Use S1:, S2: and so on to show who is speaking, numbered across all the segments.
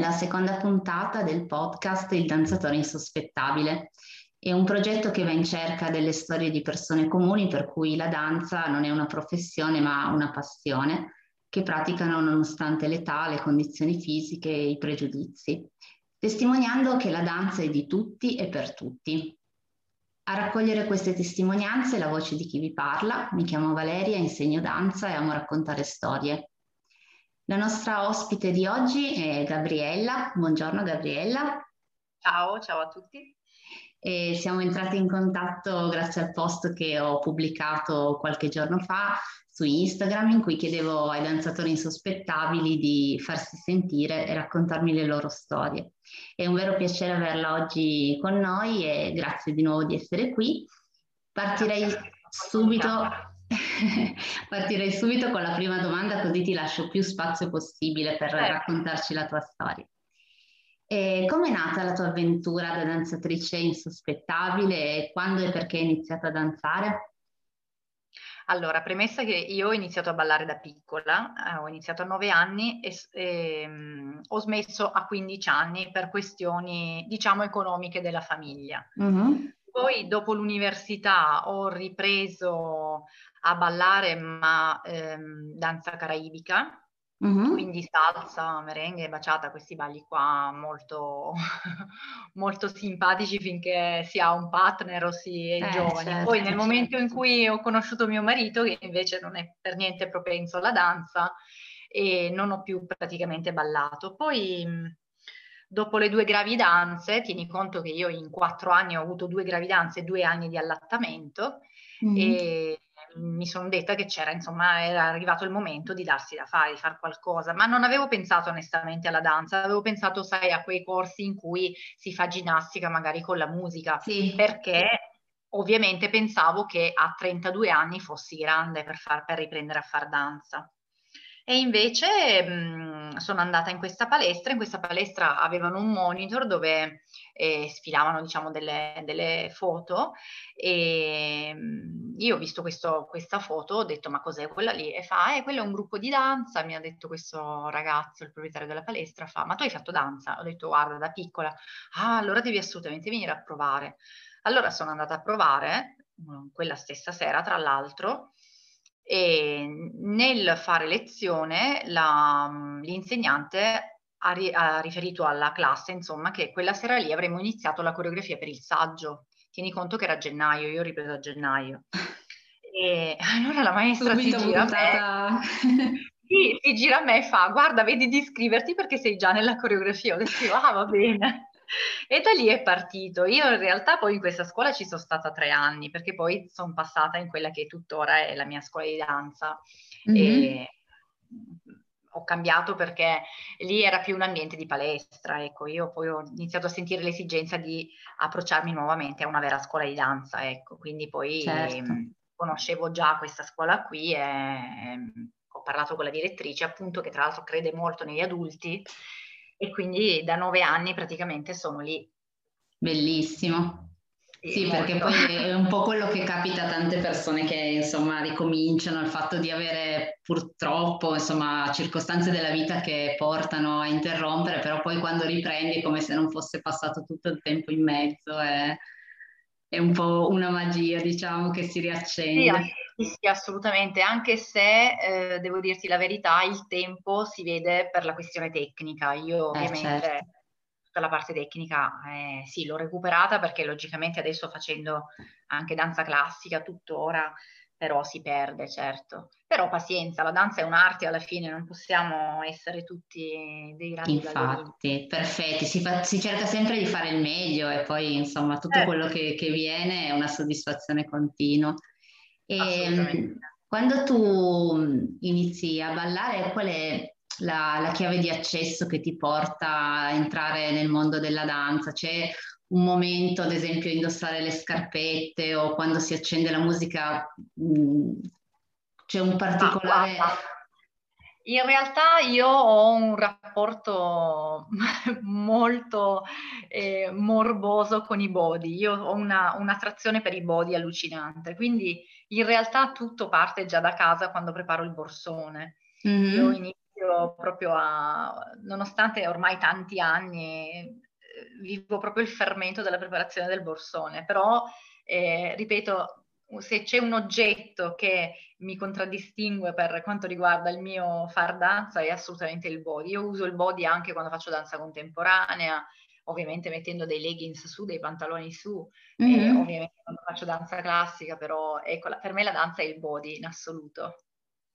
S1: Nella seconda puntata del podcast Il danzatore insospettabile. È un progetto che va in cerca delle storie di persone comuni per cui la danza non è una professione ma una passione che praticano nonostante l'età, le condizioni fisiche e i pregiudizi, testimoniando che la danza è di tutti e per tutti. A raccogliere queste testimonianze la voce di chi vi parla, mi chiamo Valeria, insegno danza e amo raccontare storie. La nostra ospite di oggi è Gabriella. Buongiorno Gabriella.
S2: Ciao, ciao a tutti.
S1: E siamo entrati in contatto grazie al post che ho pubblicato qualche giorno fa su Instagram in cui chiedevo ai danzatori insospettabili di farsi sentire e raccontarmi le loro storie. È un vero piacere averla oggi con noi e grazie di nuovo di essere qui. Partirei subito Partirei subito con la prima domanda così ti lascio più spazio possibile per certo. raccontarci la tua storia. Come è nata la tua avventura da danzatrice insospettabile e quando e perché hai iniziato a danzare?
S2: Allora, premessa che io ho iniziato a ballare da piccola, eh, ho iniziato a 9 anni e, e um, ho smesso a 15 anni per questioni, diciamo, economiche della famiglia. Mm-hmm. Poi dopo l'università ho ripreso a ballare, ma ehm, danza caraibica, Mm-hmm. Quindi salsa, merengue, baciata, questi balli qua molto, molto simpatici finché si ha un partner o si è eh, giovani. Certo, Poi nel certo. momento in cui ho conosciuto mio marito, che invece non è per niente propenso alla danza, e non ho più praticamente ballato. Poi dopo le due gravidanze, tieni conto che io in quattro anni ho avuto due gravidanze e due anni di allattamento, mm-hmm. e mi sono detta che c'era, insomma, era arrivato il momento di darsi da fare, di fare qualcosa, ma non avevo pensato onestamente alla danza, avevo pensato, sai, a quei corsi in cui si fa ginnastica magari con la musica, sì. perché ovviamente pensavo che a 32 anni fossi grande per, far, per riprendere a fare danza. E invece mh, sono andata in questa palestra, in questa palestra avevano un monitor dove eh, sfilavano diciamo delle, delle foto e mh, io ho visto questo, questa foto, ho detto ma cos'è quella lì? E fa, eh, quello è un gruppo di danza, mi ha detto questo ragazzo, il proprietario della palestra, fa, ma tu hai fatto danza? Ho detto guarda da piccola, ah allora devi assolutamente venire a provare. Allora sono andata a provare, quella stessa sera tra l'altro, e nel fare lezione la, l'insegnante ha, ri, ha, riferito alla classe, insomma, che quella sera lì avremmo iniziato la coreografia per il saggio. Tieni conto che era gennaio, io ho ripreso a gennaio. E allora la maestra si gira, me, sì, si gira a me e fa, guarda, vedi di iscriverti perché sei già nella coreografia. Ho detto, ah, va bene. E da lì è partito. Io in realtà poi in questa scuola ci sono stata tre anni, perché poi sono passata in quella che tuttora è la mia scuola di danza. Mm-hmm. E ho cambiato perché lì era più un ambiente di palestra, ecco, io poi ho iniziato a sentire l'esigenza di approcciarmi nuovamente a una vera scuola di danza, ecco, quindi poi certo. conoscevo già questa scuola qui e, e ho parlato con la direttrice, appunto, che tra l'altro crede molto negli adulti e quindi da nove anni praticamente sono lì.
S1: Bellissimo. Sì, perché poi è un po' quello che capita a tante persone che insomma ricominciano, il fatto di avere purtroppo insomma circostanze della vita che portano a interrompere, però poi quando riprendi è come se non fosse passato tutto il tempo in mezzo, è, è un po' una magia diciamo che si riaccende.
S2: Sì, sì, sì, assolutamente, anche se eh, devo dirti la verità, il tempo si vede per la questione tecnica. Io eh, ovviamente certo. tutta la parte tecnica eh, sì, l'ho recuperata perché logicamente adesso facendo anche danza classica tuttora, però si perde, certo. Però pazienza, la danza è un'arte alla fine, non possiamo essere tutti dei grandi
S1: Infatti, perfetti, si, fa, si, cerca sempre di fare il meglio e poi insomma tutto certo. quello che, che viene è una soddisfazione continua. E ehm, quando tu inizi a ballare, qual è la, la, chiave di accesso che ti porta a entrare nel mondo della danza? C'è un momento, ad esempio, indossare le scarpette o quando si accende la musica, mh, c'è un particolare...
S2: In realtà io ho un rapporto molto eh, morboso con i body, io ho una, un'attrazione per i body allucinante, quindi in realtà tutto parte già da casa quando preparo il borsone. Mm-hmm. Io inizio proprio a, nonostante ormai tanti anni, eh, vivo proprio il fermento della preparazione del borsone, però eh, ripeto, se c'è un oggetto che mi contraddistingue per quanto riguarda il mio far danza è assolutamente il body. Io uso il body anche quando faccio danza contemporanea, ovviamente mettendo dei leggings su, dei pantaloni su, mm-hmm. ovviamente quando faccio danza classica, però ecco, per me la danza è il body in assoluto.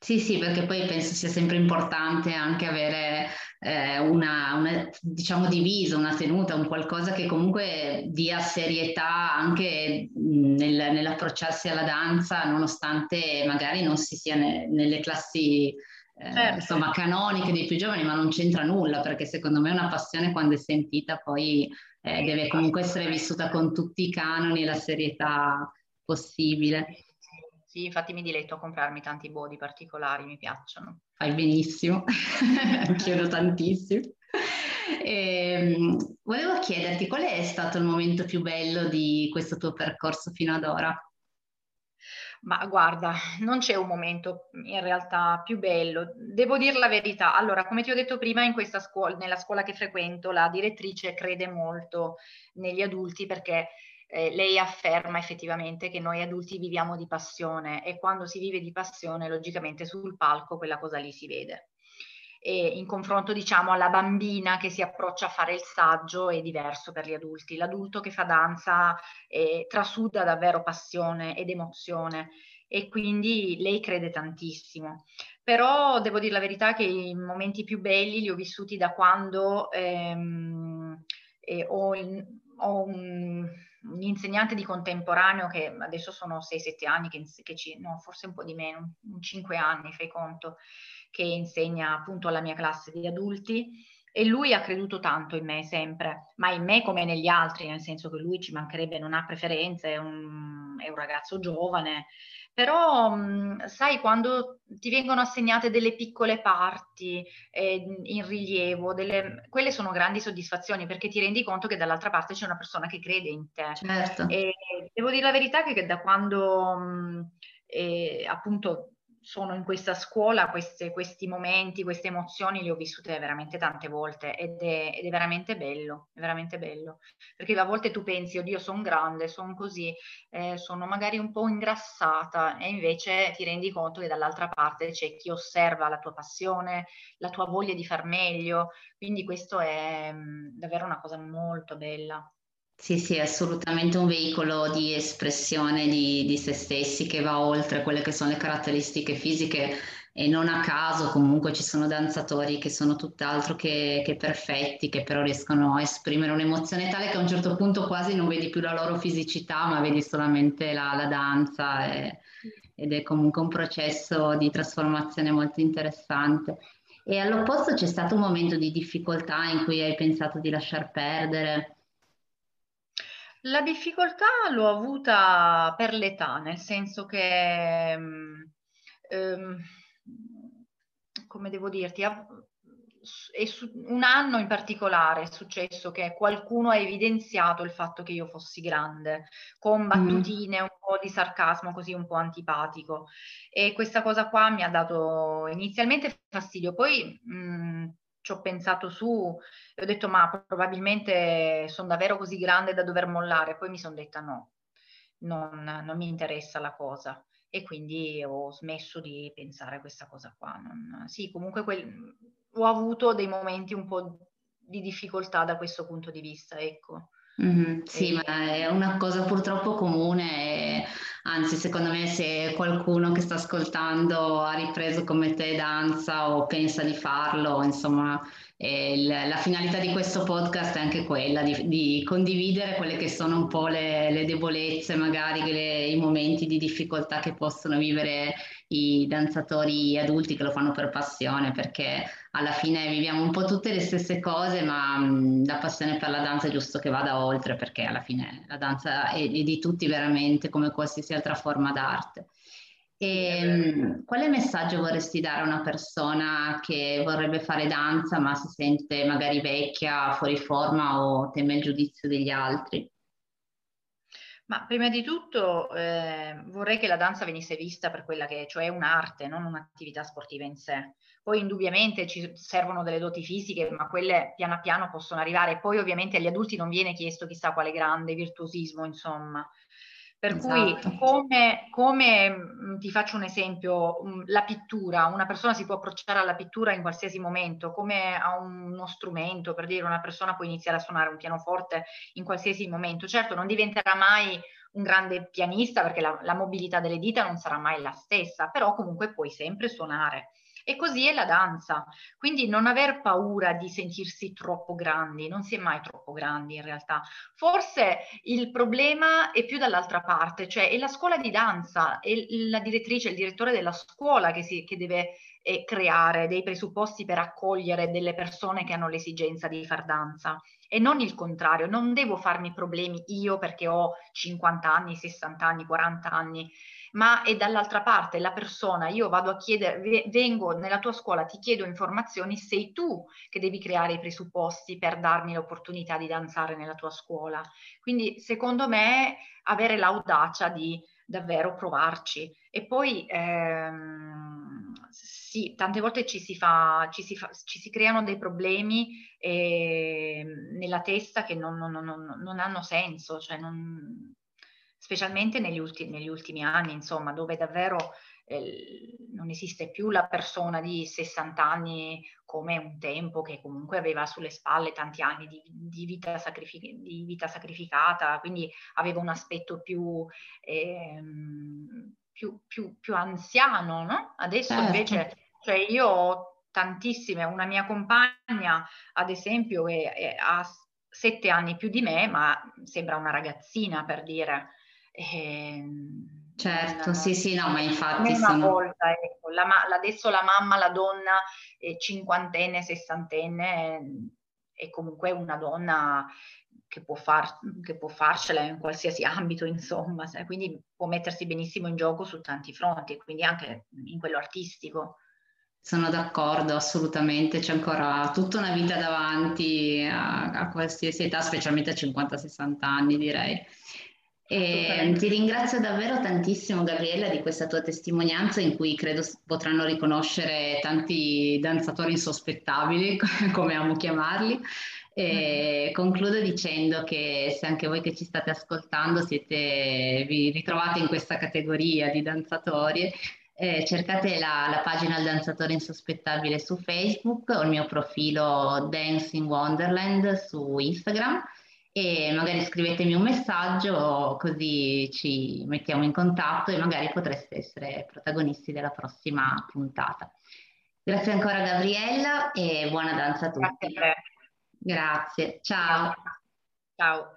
S1: Sì, sì, perché poi penso sia sempre importante anche avere eh, una, una, diciamo, divisa, una tenuta, un qualcosa che comunque dia serietà anche nel, nell'approcciarsi alla danza, nonostante magari non si sia ne, nelle classi certo. insomma, canoniche dei più giovani, ma non c'entra nulla, perché secondo me una passione quando è sentita poi eh, deve comunque essere vissuta con tutti i canoni e la serietà possibile.
S2: Sì, infatti mi diletto a comprarmi tanti body particolari, mi piacciono.
S1: Fai benissimo, chiedo tantissimo. E, ehm, volevo chiederti qual è stato il momento più bello di questo tuo percorso fino ad ora?
S2: Ma guarda, non c'è un momento in realtà più bello. Devo dire la verità. Allora, come ti ho detto prima, in questa scuola, nella scuola che frequento, la direttrice crede molto negli adulti perché eh, lei afferma effettivamente che noi adulti viviamo di passione e quando si vive di passione, logicamente sul palco quella cosa lì si vede. E in confronto, diciamo, alla bambina che si approccia a fare il saggio è diverso per gli adulti. L'adulto che fa danza eh, trasuda davvero passione ed emozione e quindi lei crede tantissimo. Però devo dire la verità che i momenti più belli li ho vissuti da quando ehm, eh, ho, ho un, un insegnante di contemporaneo che adesso sono 6-7 anni, che, che ci, no, forse un po' di meno, 5 anni, fai conto, che insegna appunto alla mia classe di adulti e lui ha creduto tanto in me sempre, ma in me come negli altri, nel senso che lui ci mancherebbe, non ha preferenze, è un, è un ragazzo giovane, però mh, sai quando ti vengono assegnate delle piccole parti eh, in rilievo, delle, quelle sono grandi soddisfazioni perché ti rendi conto che dall'altra parte c'è una persona che crede in te. Certo. E devo dire la verità che da quando mh, eh, appunto sono in questa scuola, queste, questi momenti, queste emozioni li ho vissute veramente tante volte ed è, ed è, veramente bello, è veramente bello. Perché a volte tu pensi, oddio, sono grande, sono così, eh, sono magari un po' ingrassata e invece ti rendi conto che dall'altra parte c'è chi osserva la tua passione, la tua voglia di far meglio. Quindi questo è mh, mm, davvero una cosa molto bella.
S1: Sì, sì, è assolutamente un veicolo di espressione di, di, se stessi che va oltre quelle che sono le caratteristiche fisiche e non a caso comunque ci sono danzatori che sono tutt'altro che, che perfetti, che però riescono a esprimere un'emozione tale che a un certo punto quasi non vedi più la loro fisicità, ma vedi solamente la, la danza e, ed è comunque un processo di trasformazione molto interessante. E all'opposto c'è stato un momento di difficoltà in cui hai pensato di lasciar perdere?
S2: La difficoltà l'ho avuta per l'età, nel senso che, ehm, ehm come devo dirti, su, un anno in particolare è successo che qualcuno ha evidenziato il fatto che io fossi grande, con mm. battutine, mm. un po' di sarcasmo così un po' antipatico. E questa cosa qua mi ha dato inizialmente fastidio, poi mh, mm, ci ho pensato su e ho detto ma probabilmente sono davvero così grande da dover mollare, poi mi sono detta no, non, non, mi interessa la cosa e quindi ho smesso di pensare a questa cosa qua. Non, sì, comunque quel, ho avuto dei momenti un po' di difficoltà da questo punto di vista, ecco.
S1: Mm-hmm, sì, e... ma è una cosa purtroppo comune, anzi secondo me se qualcuno che sta ascoltando ha ripreso come te danza o pensa di farlo, insomma il, la finalità di questo podcast è anche quella di, di condividere quelle che sono un po' le, le debolezze, magari le, i momenti di difficoltà che possono vivere i danzatori adulti che lo fanno per passione, perché alla fine viviamo un po' tutte le stesse cose, ma mh, la passione per la danza è giusto che vada oltre, perché alla fine la danza è, è di tutti veramente come qualsiasi altra forma d'arte. E, ehm, quale messaggio vorresti dare a una persona che vorrebbe fare danza ma si sente magari vecchia, fuori forma o teme il giudizio degli altri?
S2: Ma prima di tutto eh, vorrei che la danza venisse vista per quella che è, cioè un'arte, non un'attività sportiva in sé. Poi indubbiamente ci servono delle doti fisiche, ma quelle piano piano possono arrivare. Poi ovviamente agli adulti non viene chiesto chissà quale grande virtuosismo, insomma. Per esatto. cui come, come, ti faccio un esempio, la pittura, una persona si può approcciare alla pittura in qualsiasi momento, come a uno strumento, per dire una persona può iniziare a suonare un pianoforte in qualsiasi momento. Certo non diventerà mai un grande pianista perché la, la mobilità delle dita non sarà mai la stessa, però comunque puoi sempre suonare. E così è la danza. Quindi non aver paura di sentirsi troppo grandi, non si è mai troppo grandi in realtà. Forse il problema è più dall'altra parte, cioè è la scuola di danza, è la direttrice, il direttore della scuola che, si, che deve eh, creare dei presupposti per accogliere delle persone che hanno l'esigenza di far danza e non il contrario, non devo farmi problemi io perché ho 50 anni, 60 anni, 40 anni ma è dall'altra parte la persona, io vado a chiedere, vengo nella tua scuola, ti chiedo informazioni, sei tu che devi creare i presupposti per darmi l'opportunità di danzare nella tua scuola. Quindi secondo me avere l'audacia di davvero provarci e poi ehm, sì, tante volte ci si, fa, ci si, fa, ci si creano dei problemi eh, nella testa che non, non, non, non hanno senso, cioè specialmente negli, ulti- negli ultimi anni, insomma, dove davvero eh, non esiste più la persona di 60 anni come un tempo che comunque aveva sulle spalle tanti anni di, di, vita, sacrific- di vita, sacrificata, quindi aveva un aspetto più, ehm, più, più, più anziano, no? Adesso certo. invece, cioè io ho tantissime, una mia compagna ad esempio è, è, ha sette anni più di me, ma sembra una ragazzina per dire
S1: Ehm, certo, sì, sì, no, ma infatti...
S2: Una sono... volta, ecco, la, adesso la mamma, la donna eh, cinquantenne, sessantenne è comunque una donna che può, far, che può farcela in qualsiasi ambito, insomma, quindi può mettersi benissimo in gioco su tanti fronti, quindi anche in quello artistico.
S1: Sono d'accordo, assolutamente, c'è ancora tutta una vita davanti a, a qualsiasi età, specialmente a 50-60 anni direi. E ti ringrazio davvero tantissimo Gabriella di questa tua testimonianza in cui credo potranno riconoscere tanti danzatori insospettabili, come amo chiamarli. E concludo dicendo che se anche voi che ci state ascoltando siete, vi ritrovate in questa categoria di danzatori, eh, cercate la, la, pagina Il Danzatore Insospettabile su Facebook o il mio profilo Dancing Wonderland su Instagram e magari scrivetemi un messaggio così ci mettiamo in contatto e magari potreste essere protagonisti della prossima puntata. Grazie ancora Gabriella e buona danza a tutti. Grazie. Ciao.
S2: Ciao.